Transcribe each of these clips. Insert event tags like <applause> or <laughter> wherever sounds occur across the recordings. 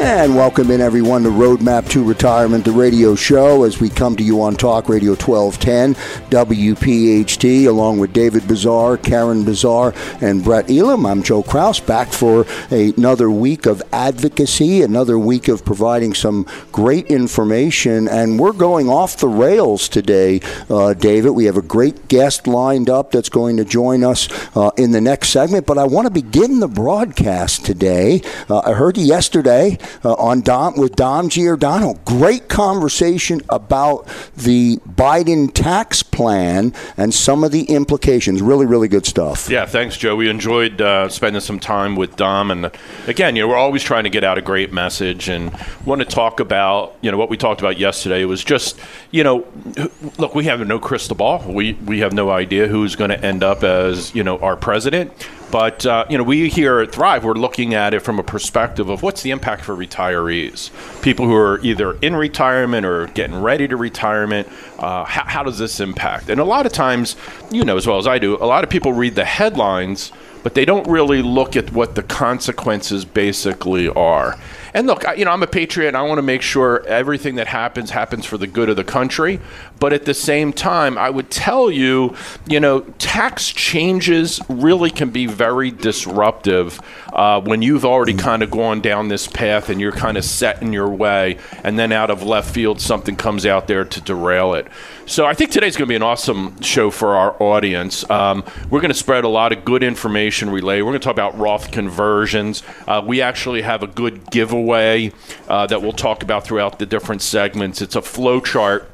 And welcome in everyone to Roadmap to Retirement, the radio show, as we come to you on Talk Radio 1210, WPHT, along with David Bazaar, Karen Bazaar, and Brett Elam. I'm Joe Kraus, back for another week of advocacy, another week of providing some great information. And we're going off the rails today, uh, David. We have a great guest lined up that's going to join us uh, in the next segment. But I want to begin the broadcast today. Uh, I heard you yesterday uh, on Dom with Dom Giordano. Great conversation about the Biden tax plan and some of the implications. Really, really good stuff. Yeah, thanks, Joe. We enjoyed uh, spending some time with Dom, and again, you know, we're always trying to get out a great message and want to talk about, you know, what we talked about yesterday was just, you know, look, we have no crystal ball. We we have no idea who's going to end up as, you know, our president. But uh, you know, we here at Thrive, we're looking at it from a perspective of what's the impact for retirees, people who are either in retirement or getting ready to retirement. Uh, how, how does this impact? And a lot of times, you know as well as I do, a lot of people read the headlines, but they don't really look at what the consequences basically are. And look, I, you know, I'm a patriot. I want to make sure everything that happens happens for the good of the country. But at the same time, I would tell you, you know, tax changes really can be very disruptive uh, when you've already kind of gone down this path and you're kind of set in your way, and then out of left field something comes out there to derail it. So I think today's going to be an awesome show for our audience. Um, we're going to spread a lot of good information relay. We're going to talk about Roth conversions. Uh, we actually have a good giveaway uh, that we'll talk about throughout the different segments. It's a flow chart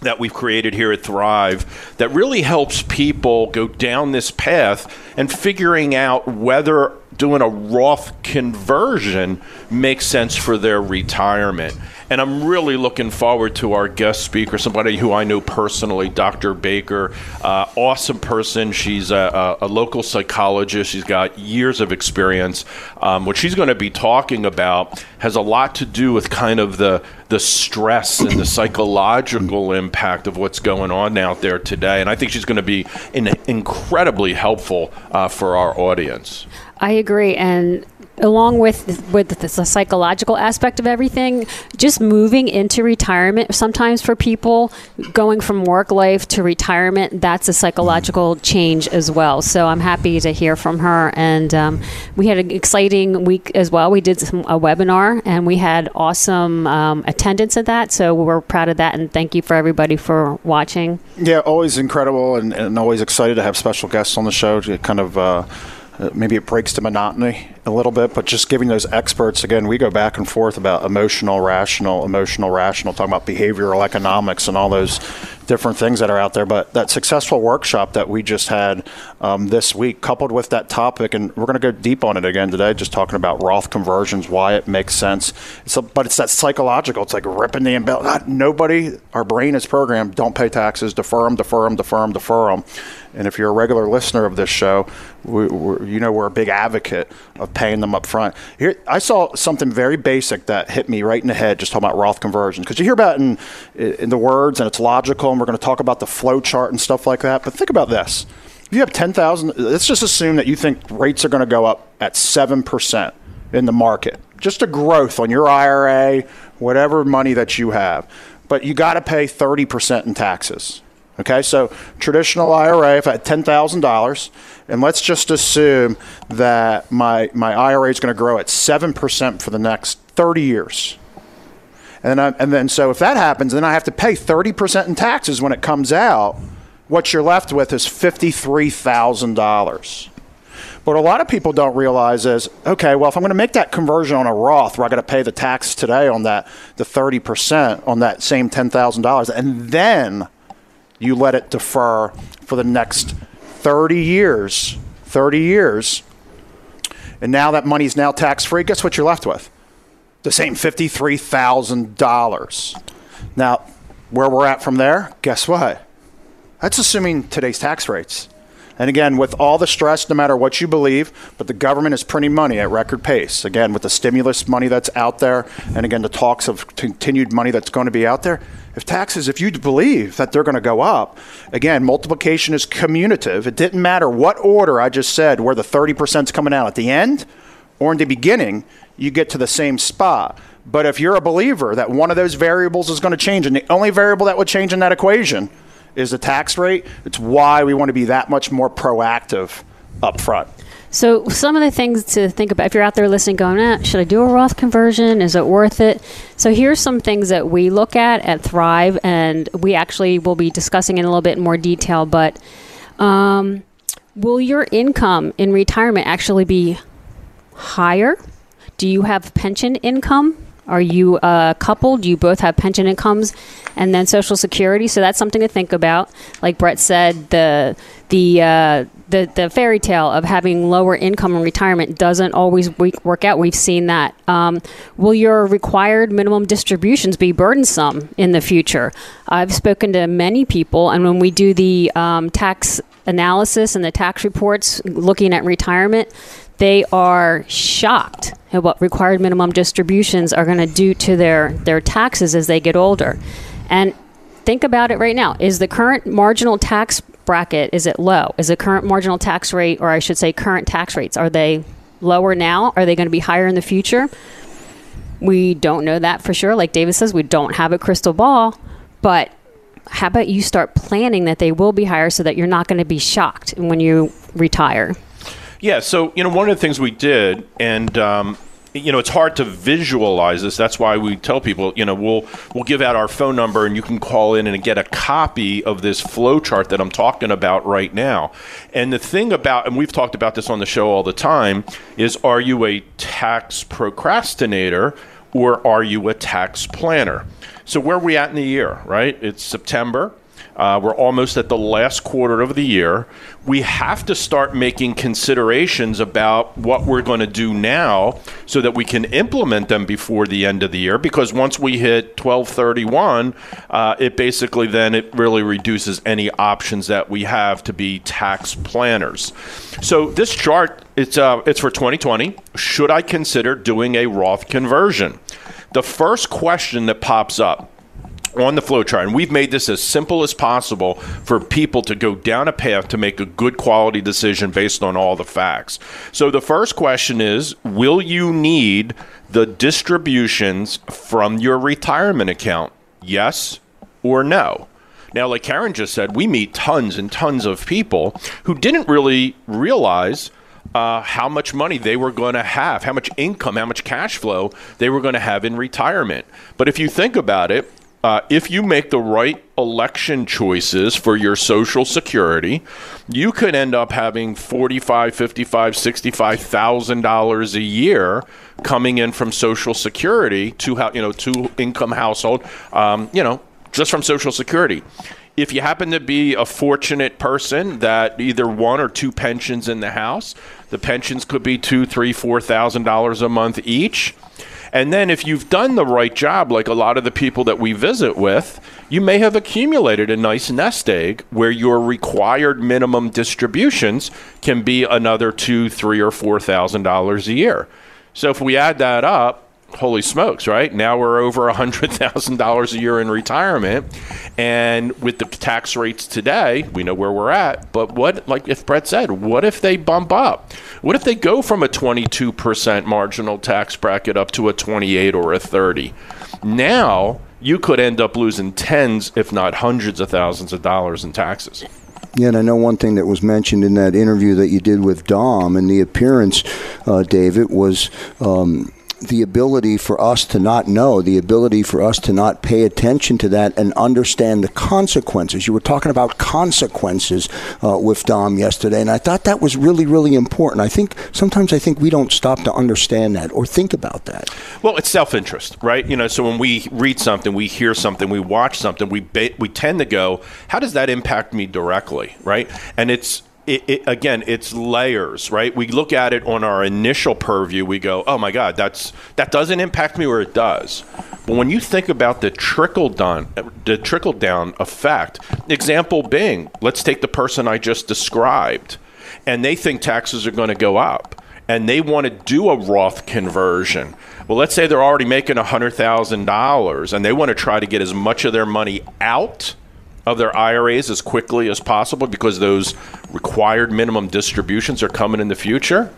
that we've created here at Thrive that really helps people go down this path and figuring out whether doing a Roth conversion makes sense for their retirement. And I'm really looking forward to our guest speaker, somebody who I know personally, Dr. Baker. Uh, awesome person. She's a, a, local psychologist. She's got years of experience. Um, what she's going to be talking about has a lot to do with kind of the the stress and the psychological impact of what's going on out there today. And I think she's going to be in, incredibly helpful uh, for our audience. I agree. And along with with the psychological aspect of everything, just moving into retirement. Sometimes for people going from work life to retirement, that's a psychological change as well. So I'm happy to hear from her. And um, we had an exciting week as well. We did some, a webinar, and we had awesome um, attendance at that. So we're proud of that, and thank you for everybody for watching. Yeah, always incredible, and, and always excited to have special guests on the show to kind of. Uh, uh, maybe it breaks the monotony a little bit, but just giving those experts again, we go back and forth about emotional, rational, emotional, rational, talking about behavioral economics and all those different things that are out there. But that successful workshop that we just had um, this week, coupled with that topic, and we're going to go deep on it again today, just talking about Roth conversions, why it makes sense. But it's that psychological. It's like ripping the umbilical. Nobody, our brain is programmed. Don't pay taxes. Defer them. Defer them. Defer them. Defer them. And if you're a regular listener of this show, we, you know we're a big advocate of paying them up front. Here, I saw something very basic that hit me right in the head just talking about Roth conversions. Because you hear about it in, in the words and it's logical, and we're going to talk about the flow chart and stuff like that. But think about this: if you have ten thousand, let's just assume that you think rates are going to go up at seven percent in the market, just a growth on your IRA, whatever money that you have, but you got to pay thirty percent in taxes Okay, so traditional IRA, if I had $10,000, and let's just assume that my, my IRA is going to grow at 7% for the next 30 years. And then, I, and then, so if that happens, then I have to pay 30% in taxes when it comes out. What you're left with is $53,000. What a lot of people don't realize is, okay, well, if I'm going to make that conversion on a Roth where I got to pay the tax today on that, the 30% on that same $10,000, and then you let it defer for the next 30 years, 30 years, and now that money's now tax free, guess what you're left with? The same $53,000. Now, where we're at from there, guess what? That's assuming today's tax rates. And again, with all the stress, no matter what you believe, but the government is printing money at record pace. Again, with the stimulus money that's out there, and again, the talks of continued money that's going to be out there. If taxes, if you believe that they're going to go up, again, multiplication is commutative. It didn't matter what order I just said, where the 30% is coming out at the end or in the beginning, you get to the same spot. But if you're a believer that one of those variables is going to change, and the only variable that would change in that equation is the tax rate, it's why we want to be that much more proactive up front. So, some of the things to think about if you're out there listening, going, eh, should I do a Roth conversion? Is it worth it? So, here's some things that we look at at Thrive, and we actually will be discussing in a little bit more detail. But um, will your income in retirement actually be higher? Do you have pension income? Are you a couple? Do you both have pension incomes and then Social Security? So that's something to think about. Like Brett said, the the uh, the the fairy tale of having lower income in retirement doesn't always work out. We've seen that. Um, will your required minimum distributions be burdensome in the future? I've spoken to many people, and when we do the um, tax analysis and the tax reports looking at retirement, they are shocked at what required minimum distributions are going to do to their, their taxes as they get older. And think about it right now. Is the current marginal tax bracket is it low? Is the current marginal tax rate or I should say current tax rates are they lower now? Are they going to be higher in the future? We don't know that for sure. Like David says, we don't have a crystal ball, but how about you start planning that they will be higher so that you're not going to be shocked when you retire? Yeah, so you know, one of the things we did, and um, you know, it's hard to visualize this. That's why we tell people, you know, we'll we'll give out our phone number, and you can call in and get a copy of this flow chart that I'm talking about right now. And the thing about, and we've talked about this on the show all the time, is are you a tax procrastinator or are you a tax planner? So where are we at in the year? Right? It's September. Uh, we're almost at the last quarter of the year. We have to start making considerations about what we're going to do now so that we can implement them before the end of the year. Because once we hit 1231, uh, it basically then it really reduces any options that we have to be tax planners. So this chart it's uh, it's for 2020. Should I consider doing a Roth conversion? The first question that pops up on the flow chart. And we've made this as simple as possible for people to go down a path to make a good quality decision based on all the facts. So the first question is Will you need the distributions from your retirement account? Yes or no? Now, like Karen just said, we meet tons and tons of people who didn't really realize uh, how much money they were going to have, how much income, how much cash flow they were going to have in retirement. But if you think about it, uh, if you make the right election choices for your social security, you could end up having forty-five, fifty-five, sixty-five thousand dollars a year coming in from Social Security to you know two income household, um, you know, just from Social Security. If you happen to be a fortunate person that either one or two pensions in the house, the pensions could be two, three, four thousand dollars a month each and then if you've done the right job, like a lot of the people that we visit with, you may have accumulated a nice nest egg where your required minimum distributions can be another two, three, or four thousand dollars a year. So if we add that up, holy smokes, right? Now we're over $100,000 a year in retirement. And with the tax rates today, we know where we're at. But what, like if Brett said, what if they bump up? What if they go from a 22% marginal tax bracket up to a 28 or a 30? Now you could end up losing tens, if not hundreds of thousands of dollars in taxes. Yeah, and I know one thing that was mentioned in that interview that you did with Dom and the appearance, uh, David, was um, the ability for us to not know, the ability for us to not pay attention to that and understand the consequences. You were talking about consequences uh, with Dom yesterday, and I thought that was really, really important. I think sometimes I think we don't stop to understand that or think about that. Well, it's self-interest, right? You know, so when we read something, we hear something, we watch something, we ba- we tend to go, "How does that impact me directly?" Right? And it's it, it, again, it's layers, right? We look at it on our initial purview. We go, "Oh my God, that's that doesn't impact me," where it does. But when you think about the trickle down, the trickle down effect, example being, let's take the person I just described, and they think taxes are going to go up, and they want to do a Roth conversion. Well, let's say they're already making hundred thousand dollars, and they want to try to get as much of their money out of their IRAs as quickly as possible because those required minimum distributions are coming in the future.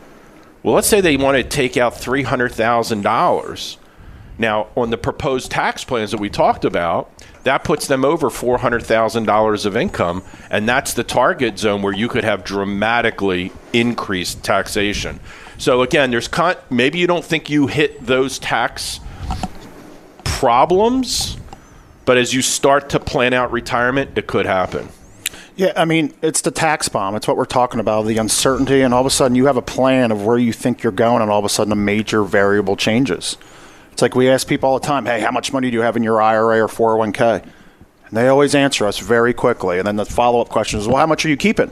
Well, let's say they want to take out $300,000. Now, on the proposed tax plans that we talked about, that puts them over $400,000 of income, and that's the target zone where you could have dramatically increased taxation. So again, there's con- maybe you don't think you hit those tax problems but as you start to plan out retirement, it could happen. Yeah, I mean, it's the tax bomb. It's what we're talking about the uncertainty, and all of a sudden you have a plan of where you think you're going, and all of a sudden a major variable changes. It's like we ask people all the time, hey, how much money do you have in your IRA or 401k? And they always answer us very quickly. And then the follow up question is, well, how much are you keeping?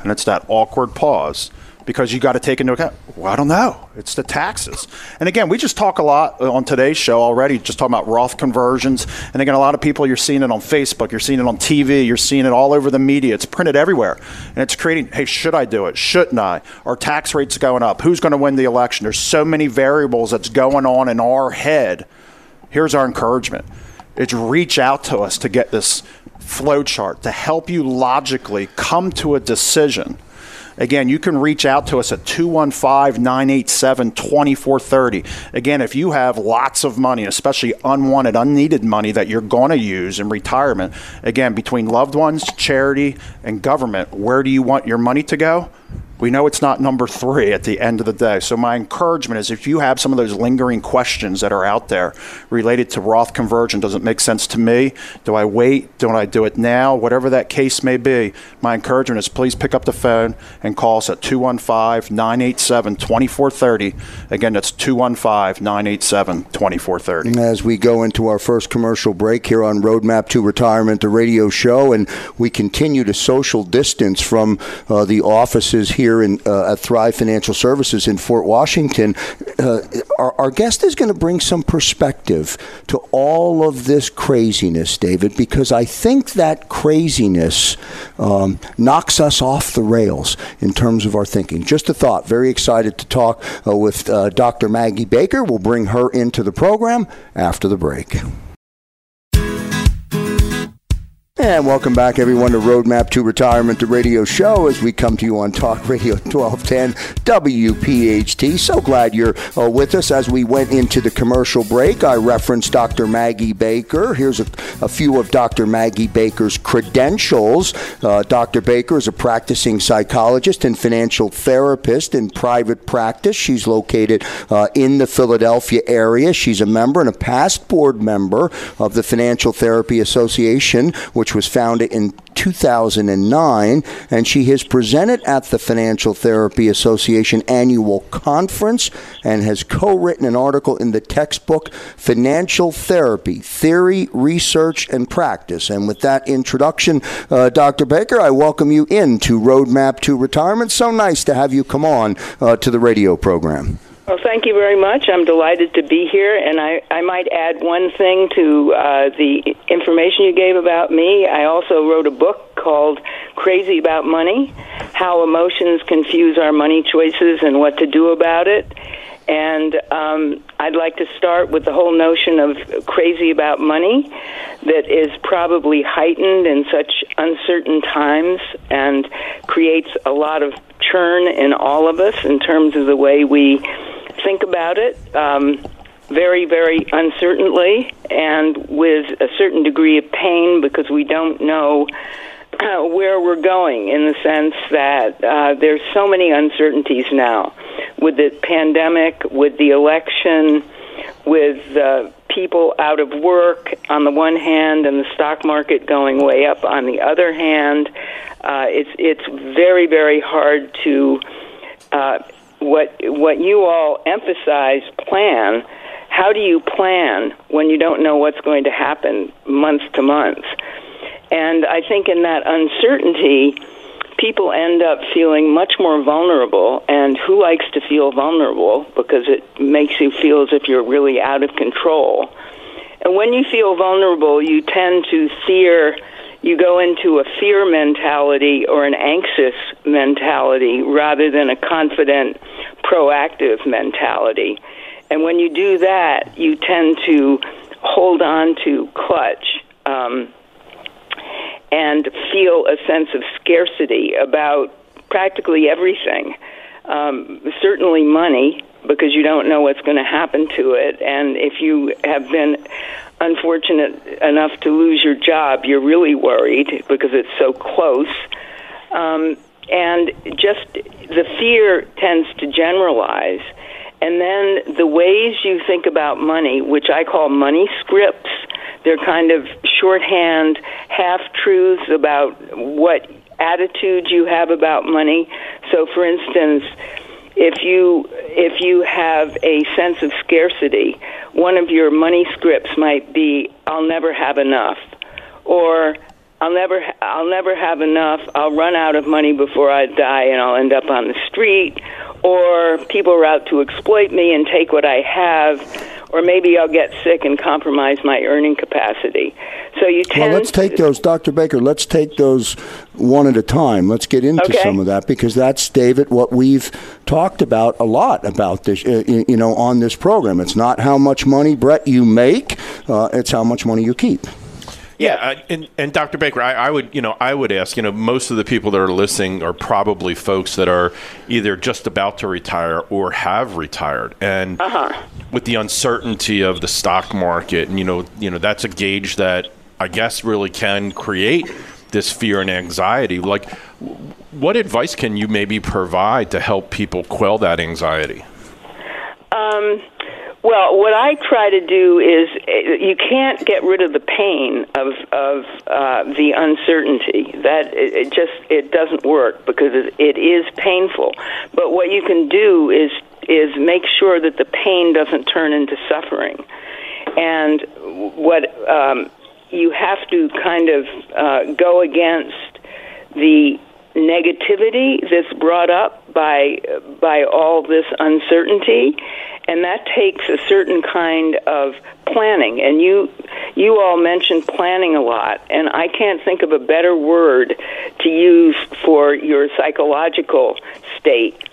And it's that awkward pause because you got to take into account. Well, I don't know. It's the taxes. And again, we just talk a lot uh, on today's show already, just talking about Roth conversions. And again, a lot of people, you're seeing it on Facebook, you're seeing it on TV, you're seeing it all over the media. It's printed everywhere. And it's creating, hey, should I do it? Shouldn't I? Are tax rates going up? Who's going to win the election? There's so many variables that's going on in our head. Here's our encouragement. It's reach out to us to get this flow chart to help you logically come to a decision Again, you can reach out to us at 215 987 2430. Again, if you have lots of money, especially unwanted, unneeded money that you're going to use in retirement, again, between loved ones, charity, and government, where do you want your money to go? We know it's not number three at the end of the day. So, my encouragement is if you have some of those lingering questions that are out there related to Roth conversion, does it make sense to me? Do I wait? Don't I do it now? Whatever that case may be, my encouragement is please pick up the phone and call us at 215 987 2430. Again, that's 215 987 2430. As we go into our first commercial break here on Roadmap to Retirement, the radio show, and we continue to social distance from uh, the offices here here in, uh, at Thrive Financial Services in Fort Washington. Uh, our, our, guest is going to bring some perspective to all of this craziness, David, because I think that craziness um, knocks us off the rails in terms of our thinking. Just a thought. Very excited to talk uh, with uh, Dr. Maggie Baker. We'll bring her into the program after the break. And welcome back, everyone, to Roadmap to Retirement, the radio show, as we come to you on Talk Radio 1210 WPHT. So glad you're uh, with us as we went into the commercial break. I referenced Dr. Maggie Baker. Here's a, a few of Dr. Maggie Baker's credentials. Uh, Dr. Baker is a practicing psychologist and financial therapist in private practice. She's located uh, in the Philadelphia area. She's a member and a past board member of the Financial Therapy Association, which which was founded in 2009, and she has presented at the Financial Therapy Association annual conference and has co written an article in the textbook Financial Therapy Theory, Research, and Practice. And with that introduction, uh, Dr. Baker, I welcome you into Roadmap to Retirement. So nice to have you come on uh, to the radio program. Well, thank you very much. I'm delighted to be here, and I, I might add one thing to uh, the information you gave about me. I also wrote a book called Crazy About Money How Emotions Confuse Our Money Choices and What to Do About It. And um, I'd like to start with the whole notion of crazy about money that is probably heightened in such uncertain times and creates a lot of churn in all of us in terms of the way we think about it um, very, very uncertainly and with a certain degree of pain because we don't know uh, where we're going in the sense that uh, there's so many uncertainties now. with the pandemic, with the election, with uh, people out of work on the one hand and the stock market going way up on the other hand. Uh, it's it's very very hard to uh, what what you all emphasize plan. How do you plan when you don't know what's going to happen month to month? And I think in that uncertainty, people end up feeling much more vulnerable. And who likes to feel vulnerable? Because it makes you feel as if you're really out of control. And when you feel vulnerable, you tend to fear, you go into a fear mentality or an anxious mentality rather than a confident, proactive mentality. And when you do that, you tend to hold on to clutch um, and feel a sense of scarcity about practically everything. Um, certainly money, because you don't know what's going to happen to it. And if you have been unfortunate enough to lose your job, you're really worried because it's so close. Um, and just the fear tends to generalize. And then the ways you think about money, which I call money scripts, they're kind of shorthand half truths about what attitude you have about money. So, for instance, if you if you have a sense of scarcity, one of your money scripts might be I'll never have enough or I'll never I'll never have enough. I'll run out of money before I die and I'll end up on the street or people are out to exploit me and take what I have or maybe I'll get sick and compromise my earning capacity. So you tend Well, let's take those, Dr. Baker. Let's take those one at a time. Let's get into Okay. some of that because that's, David, what we've talked about a lot about this, uh, you know, on this program. It's not how much money, Brett, you make; uh, it's how much money you keep. Yeah, uh, and, and Dr. Baker, I, I would, you know, I would ask, you know, most of the people that are listening are probably folks that are either just about to retire or have retired, and with the uncertainty of the stock market, and you know, you know, that's a gauge that I guess really can create this fear and anxiety. Like, what advice can you maybe provide to help people quell that anxiety? Um, well, what I try to do is eh, you can't get rid of the pain of of uh, the uncertainty. That it, it just it doesn't work because it, it is painful. But what you can do is is make sure that the pain doesn't turn into suffering. And what um, you have to kind of uh, go against the negativity that's brought up by by all this uncertainty and that takes a certain kind of planning. And you you all mentioned planning a lot. And I can't think of a better word to use for your psychological state.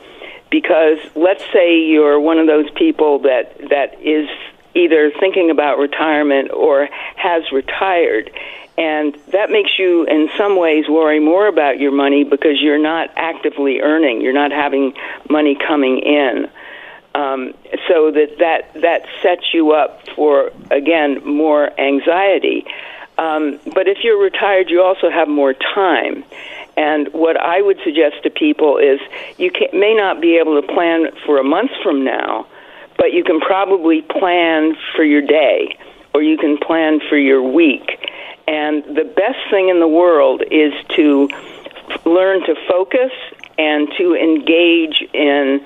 Because let's say you're one of those people that that is either thinking about retirement or has retired. And that makes you in some ways worry more about your money because you're not actively earning. You're not having money coming in um, so that that that sets you up for again more anxiety um, but if you're retired you also have more time and what I would suggest to people is you can, may not be able to plan for a month from now, but you can probably plan for your day or you can plan for your week. And the best thing in the world is to learn to focus and to engage in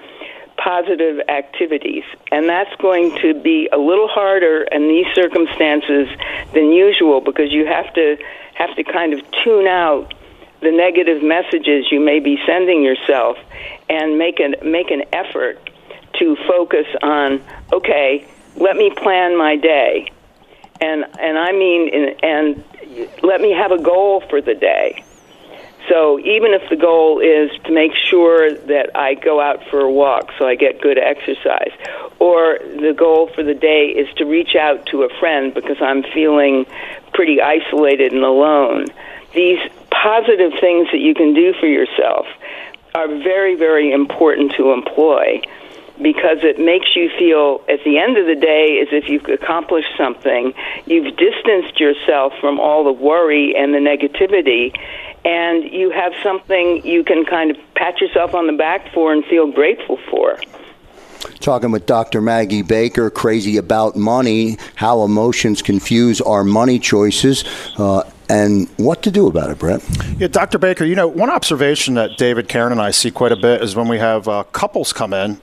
positive activities. And that's going to be a little harder in these circumstances than usual because you have to have to kind of tune out the negative messages you may be sending yourself and make an make an effort to focus on okay let me plan my day and and I mean and let me have a goal for the day so even if the goal is to make sure that I go out for a walk so I get good exercise, or the goal for the day is to reach out to a friend because I'm feeling pretty isolated and alone, these positive things that you can do for yourself are very, very important to employ because it makes you feel at the end of the day as if you've accomplished something. You've distanced yourself from all the worry and the negativity, and you have something you can kind of pat yourself on the back for and feel grateful for. Talking with Dr. Maggie Baker, crazy about money, how emotions confuse our money choices. Uh, and what to do about it, Brett? Yeah, Dr. Baker, you know, one observation that David, Karen, and I see quite a bit is when we have uh, couples come in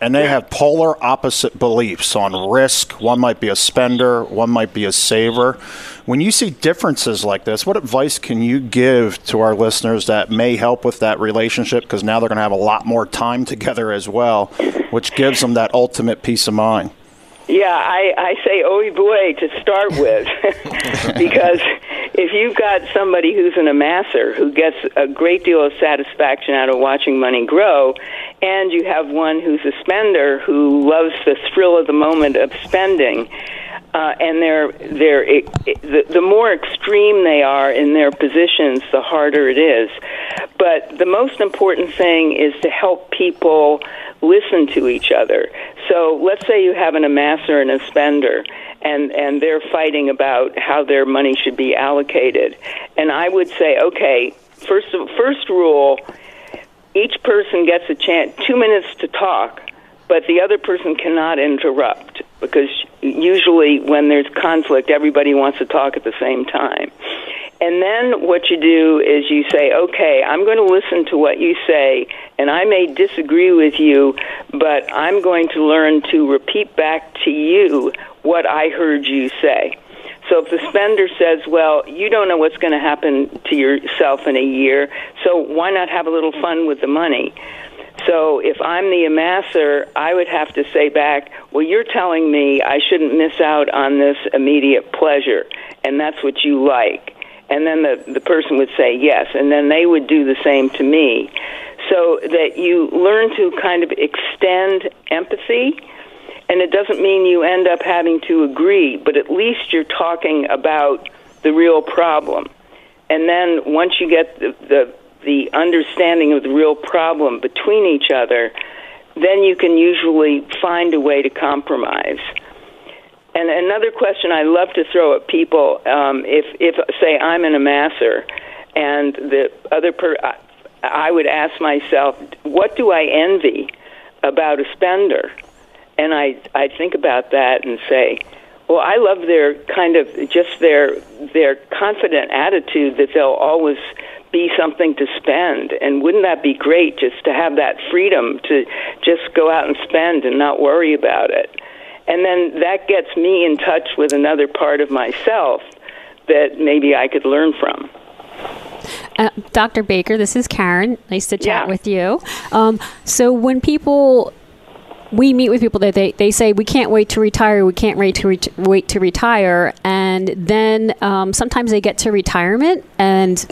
and they have polar opposite beliefs on risk. One might be a spender, one might be a saver. When you see differences like this, what advice can you give to our listeners that may help with that relationship? Because now they're going to have a lot more time <laughs> together as well, which gives them that ultimate peace of mind. Yeah, I, I say oy boy to start with, <laughs> because if you've got somebody who's an amasser who gets a great deal of satisfaction out of watching money grow, and you have one who's a spender who loves the thrill of the moment of spending, uh, and they're they're it, it, the, the more extreme they are in their positions, the harder it is. But the most important thing is to help people listen to each other. So let's say you have an amasser and a spender, and and they're fighting about how their money should be allocated. And I would say, okay, first first rule, each person gets a chance, two minutes to talk, but the other person cannot interrupt because usually when there's conflict, everybody wants to talk at the same time. And then what you do is you say, okay, I'm going to listen to what you say, and I may disagree with you, but I'm going to learn to repeat back to you what I heard you say. So if the spender says, well, you don't know what's going to happen to yourself in a year, so why not have a little fun with the money? So if I'm the amasser, I would have to say back, well, you're telling me I shouldn't miss out on this immediate pleasure, and that's what you like. And then the, the person would say yes, and then they would do the same to me. So that you learn to kind of extend empathy, and it doesn't mean you end up having to agree, but at least you're talking about the real problem. And then once you get the, the the understanding of the real problem between each other, then you can usually find a way to compromise. And another question I love to throw at people, um, if, if say I'm an amasser, and the other per, I would ask myself, what do I envy about a spender? And I I think about that and say, well, I love their kind of just their their confident attitude that they'll always be something to spend. And wouldn't that be great just to have that freedom to just go out and spend and not worry about it? And then that gets me in touch with another part of myself that maybe I could learn from. Uh, Dr. Baker, this is Karen. Nice to chat Yeah. with you. Um, so when people we meet with people that they, they say we can't wait to retire we can't wait to ret- wait to retire and then um, sometimes they get to retirement and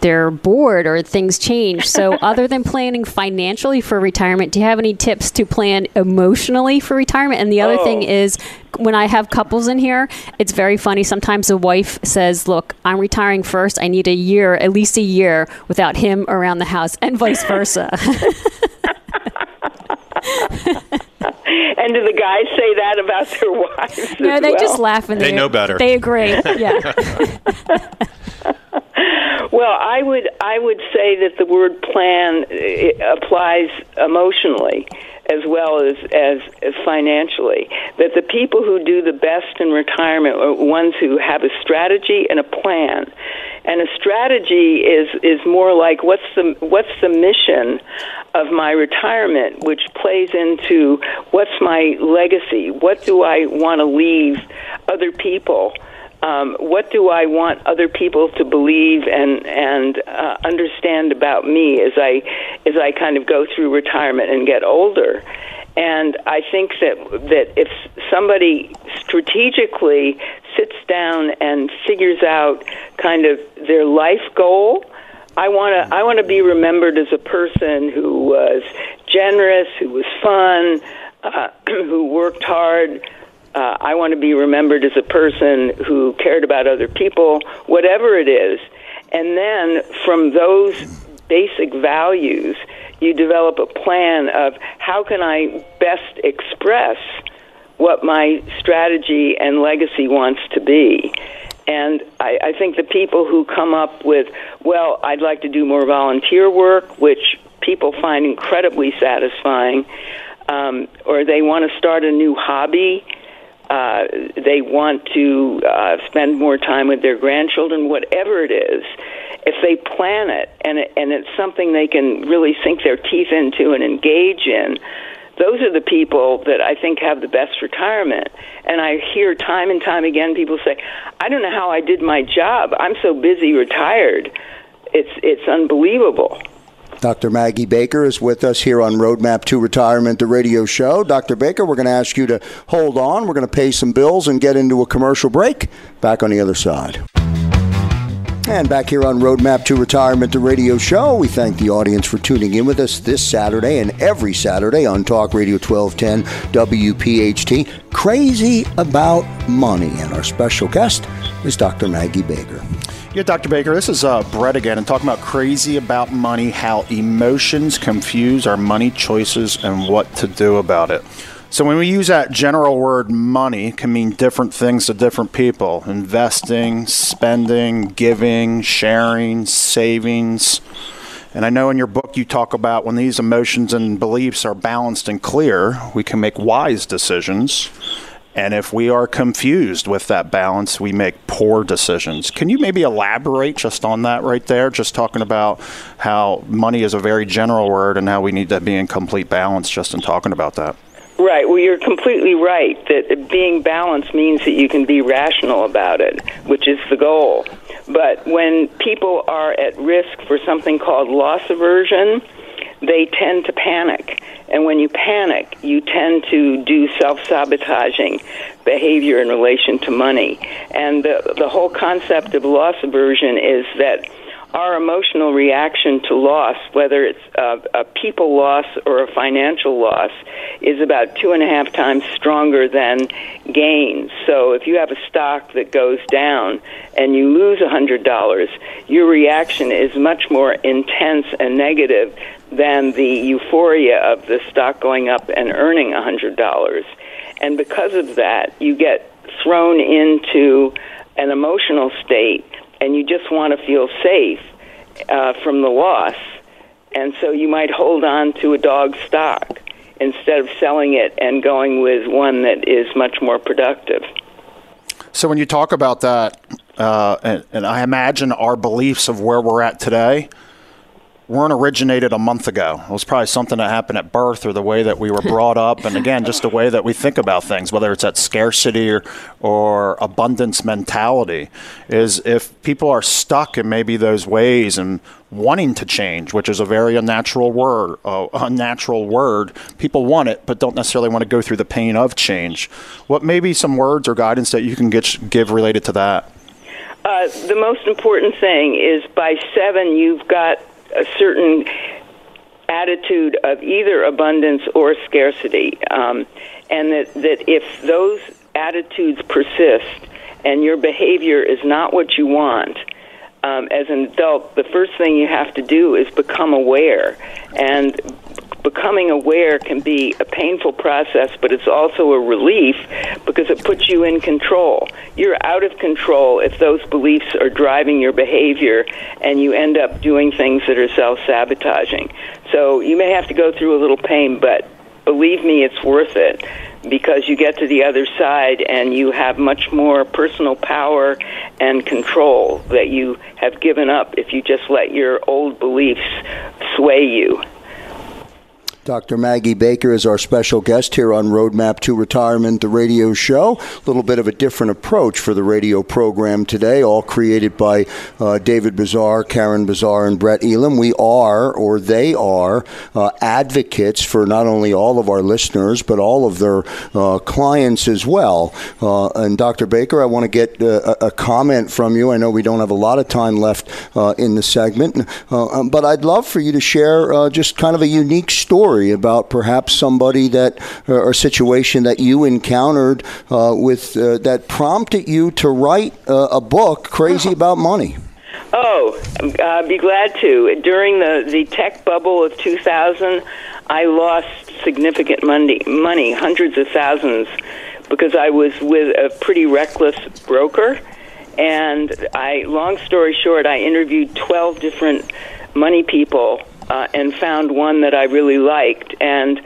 they're bored or things change so <laughs> other than planning financially for retirement do you have any tips to plan emotionally for retirement and the other thing Oh. is when i have couples in here it's very funny sometimes the wife says look i'm retiring first i need a year at least a year without him around the house and vice versa <laughs> And do the guys say that about their wives? no as they well? just laugh and They know better. they agree <laughs> yeah Well, I would say that the word plan eh, applies emotionally as well as, as as financially. That the people who do the best in retirement are ones who have a strategy and a plan. And a strategy is is more like what's the what's the mission of my retirement, which plays into what's my legacy? What do I want to leave other people? Um, what do I want other people to believe and and uh, understand about me as I as I kind of go through retirement and get older. And I think that that if somebody strategically sits down and figures out kind of their life goal, I want to I want to be remembered as a person who was generous, who was fun, uh, <clears throat> who worked hard. Uh, I want to be remembered as a person who cared about other people, whatever it is. And then from those basic values, you develop a plan of how can I best express what my strategy and legacy wants to be. And I, I think the people who come up with, well, I'd like to do more volunteer work, which people find incredibly satisfying. um, or they want to start a new hobby. Uh, they want to uh, spend more time with their grandchildren, whatever it is. If they plan it and it, and it's something they can really sink their teeth into and engage in, those are the people that I think have the best retirement. And I hear time and time again people say, "I don't know how I did my job. I'm so busy retired." It's it's unbelievable. Dr. Maggie Baker is with us here on Roadmap to Retirement, the radio show. Dr. Baker, we're going to ask you to hold on. We're going to pay some bills and get into a commercial break. Back on the other side. And back here on Roadmap to Retirement, the radio show, we thank the audience for tuning in with us this Saturday and every Saturday on Talk Radio 1210 WPHT. Crazy about money. And our special guest is Dr. Maggie Baker. Yeah, Dr. Baker, this is uh, Brett again, and talking about crazy about money, how emotions confuse our money choices and what to do about it. So when we use that general word money, can mean different things to different people. Investing, spending, giving, sharing, savings. And I know in your book you talk about when these emotions and beliefs are balanced and clear, we can make wise decisions. And if we are confused with that balance, we make poor decisions. Can you maybe elaborate just on that right there? Just talking about how money is a very general word and how we need to be in complete balance just in talking about that. Right. Well, you're completely right that being balanced means that you can be rational about it, which is the goal. But when people are at risk for something called loss aversion, they tend to panic. And when you panic, you tend to do self sabotaging behavior in relation to money. And the, the whole concept of loss aversion is that our emotional reaction to loss, whether it's a, a, people loss or a financial loss, is about two and a half times stronger than gains. So if you have a stock that goes down and you lose a $100, your reaction is much more intense and negative than the euphoria of the stock going up and earning a $100. And because of that, you get thrown into an emotional state and you just want to feel safe uh, from the loss. And so you might hold on to a dog stock instead of selling it and going with one that is much more productive. So when you talk about that, uh, and, and I imagine our beliefs of where we're at today, weren't originated a month ago. It was probably something that happened at birth or the way that we were <laughs> brought up. And again, just the way that we think about things, whether it's that scarcity or, or abundance mentality, is if people are stuck in maybe those ways and wanting to change, which is a very unnatural word, uh, unnatural word. People want it, but don't necessarily want to go through the pain of change. What maybe some words or guidance that you can get, give related to that? Uh, the most important thing is by seven, you've got a certain attitude of either abundance or scarcity, um, and that that if those attitudes persist and your behavior is not what you want. Um, as an adult, the first thing you have to do is become aware. And becoming aware can be a painful process, but it's also a relief because it puts you in control. You're out of control if those beliefs are driving your behavior and you end up doing things that are self sabotaging. So you may have to go through a little pain, but believe me, it's worth it because you get to the other side and you have much more personal power and control that you have given up if you just let your old beliefs sway you. Dr. Maggie Baker is our special guest here on Roadmap to Retirement, the radio show. A little bit of a different approach for the radio program today, all created by uh, David Bazaar, Karen Bazaar, and Brett Elam. We are, or they are, uh, advocates for not only all of our listeners, but all of their uh, clients as well. Uh, and Dr. Baker, I want to get uh, a, a, comment from you. I know we don't have a lot of time left uh, in the segment, um, but I'd love for you to share just kind of a unique story story about perhaps somebody that or situation that you encountered uh, with uh, that prompted you to write uh, a book, Crazy About Money. Oh, I'd be glad to. During the, the tech bubble of 2000, I lost significant money, money, hundreds of thousands, because I was with a pretty reckless broker. And I, long story short, I interviewed 12 different money people uh, and found one that I really liked. And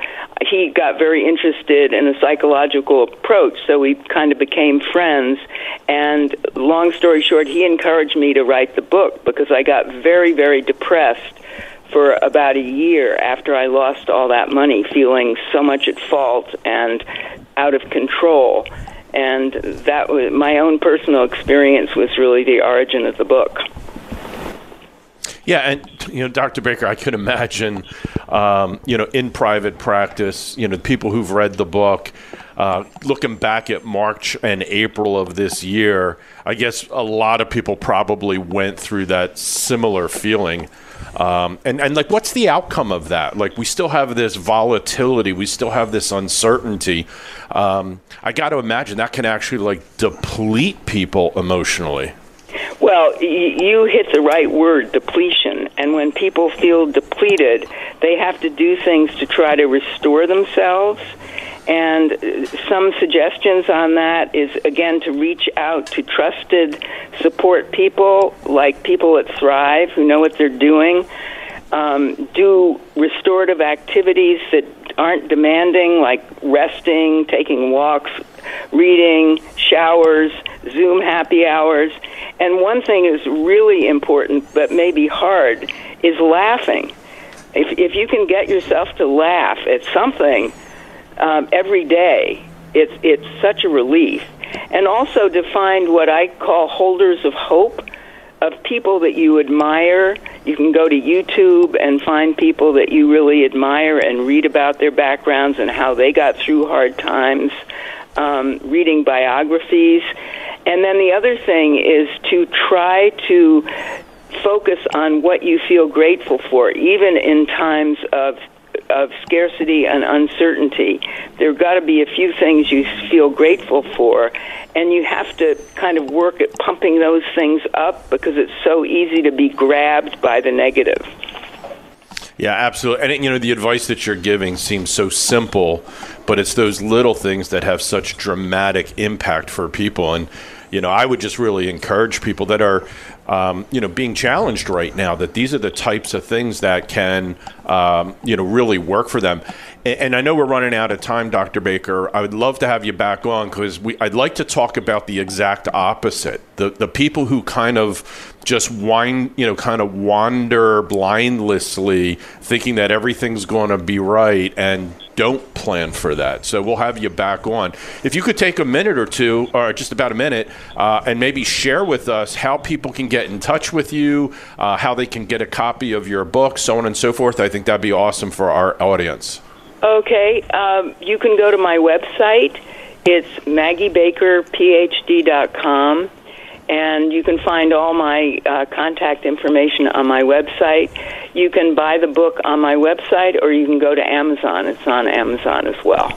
he got very interested in a psychological approach, so we kind of became friends. And long story short, he encouraged me to write the book because I got very, very depressed for about a year after I lost all that money, feeling so much at fault and out of control. And that was my own personal experience was really the origin of the book. Yeah, and you know, Dr. Baker, I could imagine, um, you know, in private practice, you know, people who've read the book, uh, looking back at March and April of this year, I guess a lot of people probably went through that similar feeling. Um, and, and like, what's the outcome of that? Like, we still have this volatility, we still have this uncertainty. Um, I got to imagine that can actually like deplete people emotionally. Well, you hit the right word, depletion. And when people feel depleted, they have to do things to try to restore themselves. And some suggestions on that is, again, to reach out to trusted support people like people at Thrive who know what they're doing. Um, do restorative activities that aren't demanding, like resting, taking walks, reading, showers, Zoom happy hours. And one thing is really important, but maybe hard, is laughing. If, if you can get yourself to laugh at something um, every day, it's, it's such a relief. And also to find what I call holders of hope of people that you admire. You can go to YouTube and find people that you really admire and read about their backgrounds and how they got through hard times. Um, reading biographies. And then the other thing is to try to focus on what you feel grateful for, even in times of of scarcity and uncertainty. There've got to be a few things you feel grateful for, and you have to kind of work at pumping those things up because it's so easy to be grabbed by the negative. Yeah, absolutely. And you know, the advice that you're giving seems so simple, but it's those little things that have such dramatic impact for people. And you know, I would just really encourage people that are, um, you know, being challenged right now that these are the types of things that can, um, you know, really work for them. And, and, I know we're running out of time, Dr. Baker. I would love to have you back on because I'd like to talk about the exact opposite. The the people who kind of just wind, you know, kind of wander blindlessly, thinking that everything's going to be right and don't plan for that. So we'll have you back on. If you could take a minute or two, or just about a minute, uh, and maybe share with us how people can get in touch with you, uh, how they can get a copy of your book, so on and so forth, I think that'd be awesome for our audience. Okay. Um, you can go to my website. It's maggiebakerphd.com and you can find all my uh, contact information on my website. You can buy the book on my website, or you can go to Amazon. It's on Amazon as well.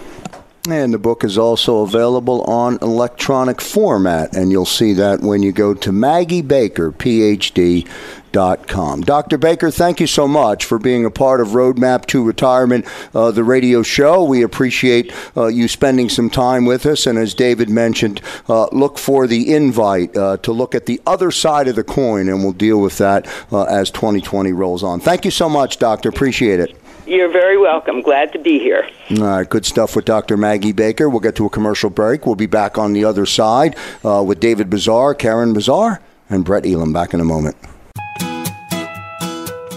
And the book is also available on electronic format, and you'll see that when you go to Maggie Baker, PhD Com. Dr. Baker, thank you so much for being a part of Roadmap to Retirement, uh, the radio show. We appreciate uh, you spending some time with us. And as David mentioned, uh, look for the invite uh, to look at the other side of the coin, and we'll deal with that uh, as 2020 rolls on. Thank you so much, Doctor. Appreciate it. You're very welcome. Glad to be here. All right, good stuff with Dr. Maggie Baker. We'll get to a commercial break. We'll be back on the other side uh, with David Bazaar, Karen Bazaar, and Brett Elam. Back in a moment.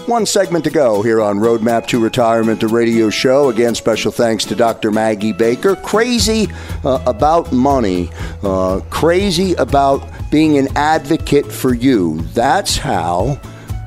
One segment to go here on Roadmap to Retirement, the radio show. Again, special thanks to Dr. Maggie Baker. Crazy uh, about money, uh, crazy about being an advocate for you. That's how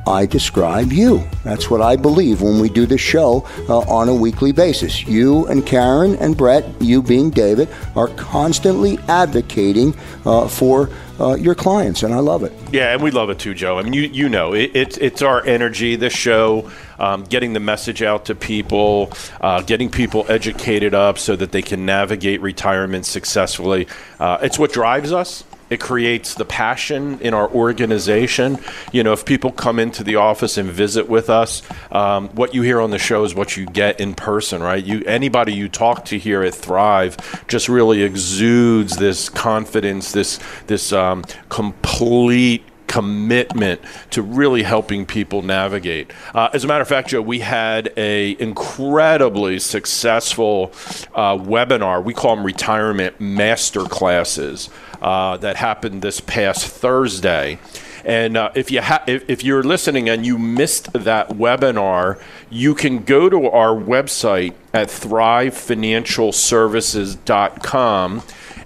I describe you. That's what I believe when we do the show uh, on a weekly basis. You and Karen and Brett, you being David, are constantly advocating uh, for uh, your clients, and I love it. Yeah, and we love it too, Joe. I mean, you you know, it, it's it's our energy. This show, um, getting the message out to people, uh, getting people educated up so that they can navigate retirement successfully. Uh, it's what drives us. It creates the passion in our organization. You know, if people come into the office and visit with us, um, what you hear on the show is what you get in person, right? You anybody you talk to here at Thrive just really exudes this confidence, this this um, complete commitment to really helping people navigate. Uh, as a matter of fact, Joe, we had a incredibly successful uh, webinar. We call them retirement master classes uh, that happened this past Thursday. And uh, if you ha- if, if you're listening and you missed that webinar, you can go to our website at thrivefinancialservices.com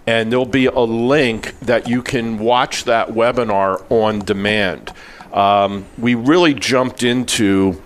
and there'll be a link that you can watch that webinar on demand. Um, we really jumped into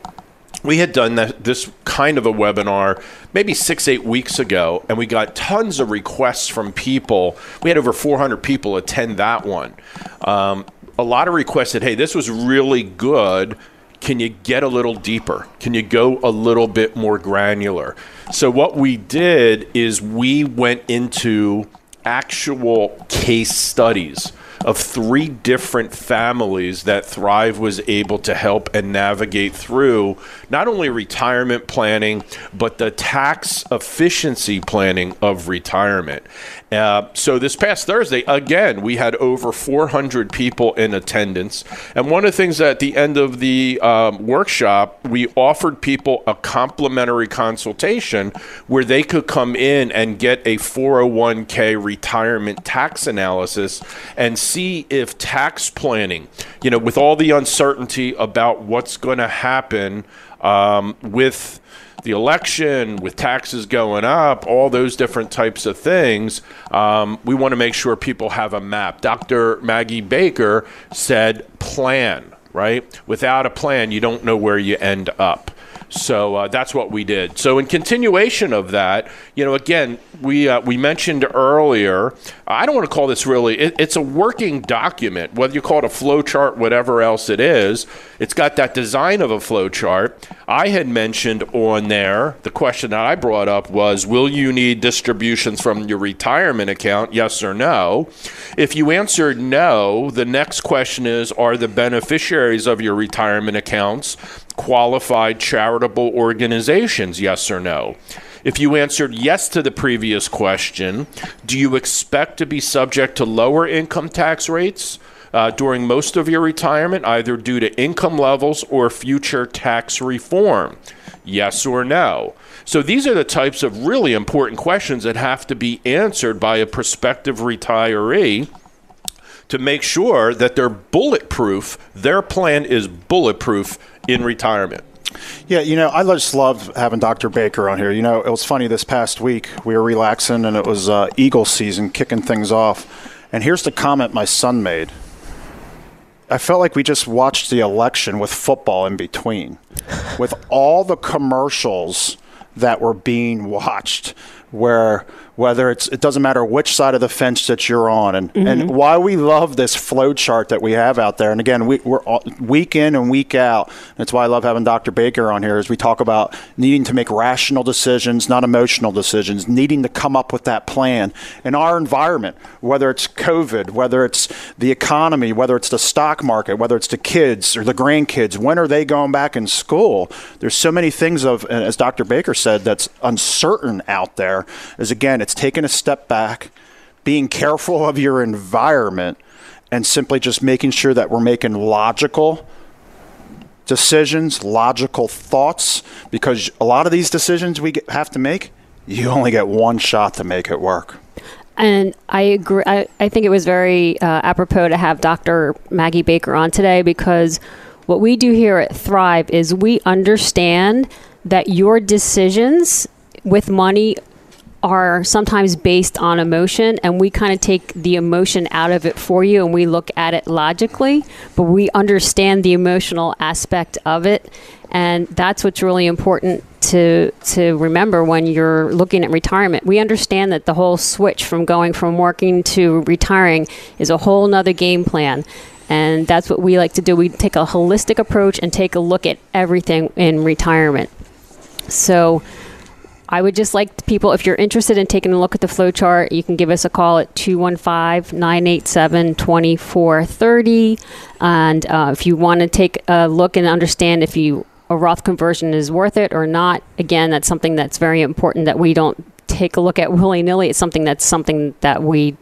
we had done that, this kind of a webinar maybe six, eight weeks ago, and we got tons of requests from people. We had over 400 people attend that one. Um, a lot of requests said, hey, this was really good. Can you get a little deeper? Can you go a little bit more granular? So, what we did is we went into actual case studies of three different families that Thrive was able to help and navigate through not only retirement planning, but the tax efficiency planning of retirement. Uh, so this past Thursday, again, we had over 400 people in attendance. And one of the things at the end of the um, workshop, we offered people a complimentary consultation where they could come in and get a 401k retirement tax analysis and see if tax planning, you know, with all the uncertainty about what's going to happen um, with the election, with taxes going up, all those different types of things, um, we want to make sure people have a map. Dr. Maggie Baker said plan, right? Without a plan, you don't know where you end up. So uh, that's what we did. So in continuation of that, you know, again, we uh, we mentioned earlier. I don't want to call this really. It, it's a working document, whether you call it a flow chart, whatever else it is. It's got that design of a flow chart. I had mentioned on there. The question that I brought up was, will you need distributions from your retirement account? Yes or no. If you answered no, the next question is, are the beneficiaries of your retirement accounts qualified charitable organizations? Yes or no? If you answered yes to the previous question, do you expect to be subject to lower income tax rates uh, during most of your retirement, either due to income levels or future tax reform? Yes or no? So these are the types of really important questions that have to be answered by a prospective retiree to make sure that they're bulletproof. Their plan is bulletproof in retirement. Yeah, you know, I just love having Dr. Baker on here. You know, it was funny this past week. We were relaxing and it was uh, Eagle season, kicking things off. And here's the comment my son made. I felt like we just watched the election with football in between, with all the commercials that were being watched, where whether it's it doesn't matter which side of the fence that you're on. And mm-hmm. and why we love this flow chart that we have out there and again we, we're all, week in and week out that's why i love having dr baker on here as we talk about needing to make rational decisions not emotional decisions needing to come up with that plan. In our environment whether it's covid whether it's the economy whether it's the stock market whether it's the kids or the grandkids when are they going back in school? There's so many things of as dr baker said that's uncertain out there is again it's taking a step back, being careful of your environment, and simply just making sure that we're making logical decisions, logical thoughts, because a lot of these decisions we get, have to make, you only get one shot to make it work. And I agree. I, I think it was very uh, apropos to have Dr. Maggie Baker on today because what we do here at Thrive is we understand that your decisions with money are sometimes based on emotion and we kind of take the emotion out of it for you and we look at it logically but we understand the emotional aspect of it. And that's what's really important to to remember when you're looking at retirement. We understand that the whole switch from going from working to retiring is a whole nother game plan and that's what we like to do. We take a holistic approach and take a look at everything in retirement. So I would just like people, if you're interested in taking a look at the flow chart, you can give us a call at 215 987 2430. And uh, if you want to take a look and understand if you a Roth conversion is worth it or not, again, that's something that's very important that we don't take a look at willy nilly. It's something that's something that we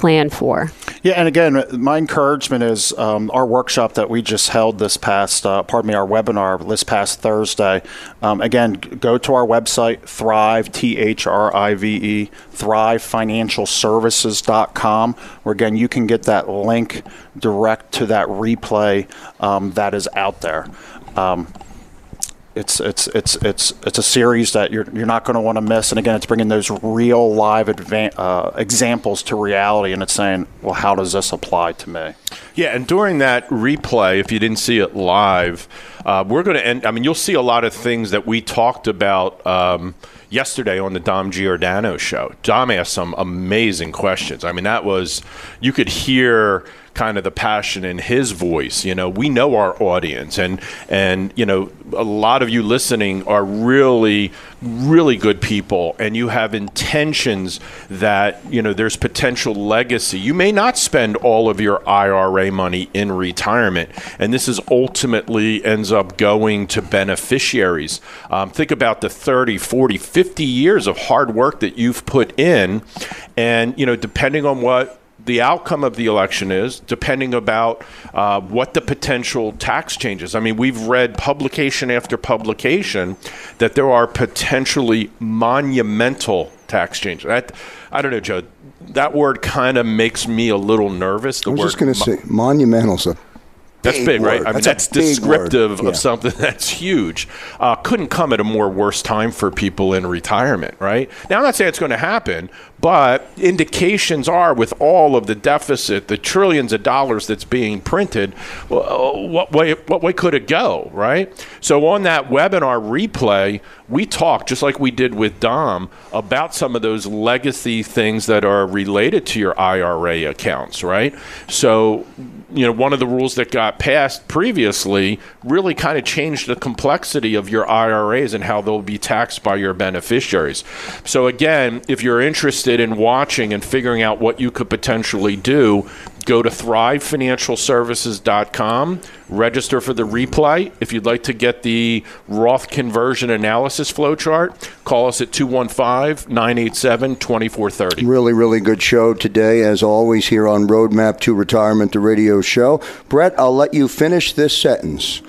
plan for. Yeah, and again, my encouragement is um, our workshop that we just held this past, uh, pardon me, our webinar this past Thursday. Um, again, go to our website, Thrive, T H R I V E, thrivefinancialservices.com, where again, you can get that link direct to that replay um, that is out there. It's it's it's it's it's a series that you're you're not going to want to miss. And again, it's bringing those real live adva- uh, examples to reality, and it's saying, well, how does this apply to me? Yeah, and during that replay, if you didn't see it live, uh, we're going to end. I mean, you'll see a lot of things that we talked about. Um, yesterday on the Dom Giordano show. Dom asked some amazing questions. I mean, that was, you could hear kind of the passion in his voice. You know, we know our audience, and and you know, a lot of you listening are really, really good people, and you have intentions that you know there's potential legacy. You may not spend all of your IRA money in retirement, and this is ultimately ends up going to beneficiaries. Um, think about the 30, 40, 50 years of hard work that you've put in, and you know, depending on what the outcome of the election is, depending about uh, what the potential tax changes. I mean, we've read publication after publication that there are potentially monumental tax changes. That, I don't know, Joe. That word kind of makes me a little nervous. The I was just going to say monumental. So that's big, big right? I mean, that's, that's descriptive yeah. of something <laughs> that's huge. Uh, couldn't come at a more worse time for people in retirement, right? Now, I'm not saying it's going to happen, but indications are with all of the deficit, the trillions of dollars that's being printed, what way what way could it go, right? So on that webinar replay, we talked just like we did with Dom about some of those legacy things that are related to your IRA accounts, right? So you know, one of the rules that got passed previously really kind of changed the complexity of your IRAs and how they'll be taxed by your beneficiaries. So again, if you're interested in watching and figuring out what you could potentially do, go to thrivefinancialservices.com, register for the replay. If you'd like to get the Roth conversion analysis flowchart, call us at 215 987 2430. Really, really good show today, as always, here on Roadmap to Retirement, the radio show. Brett, I'll let you finish this sentence.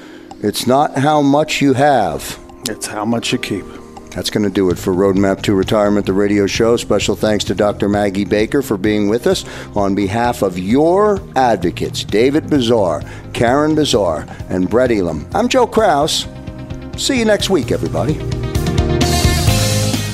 It's not how much you have, it's how much you keep. That's going to do it for Roadmap to Retirement, the radio show. Special thanks to Dr. Maggie Baker for being with us on behalf of your advocates, David Bazaar, Karen Bazaar, and Brett Elam. I'm Joe Kraus. See you next week, everybody.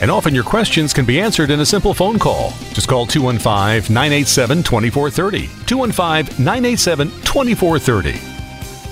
And often your questions can be answered in a simple phone call. Just call 215 987 2430. 215 987 2430.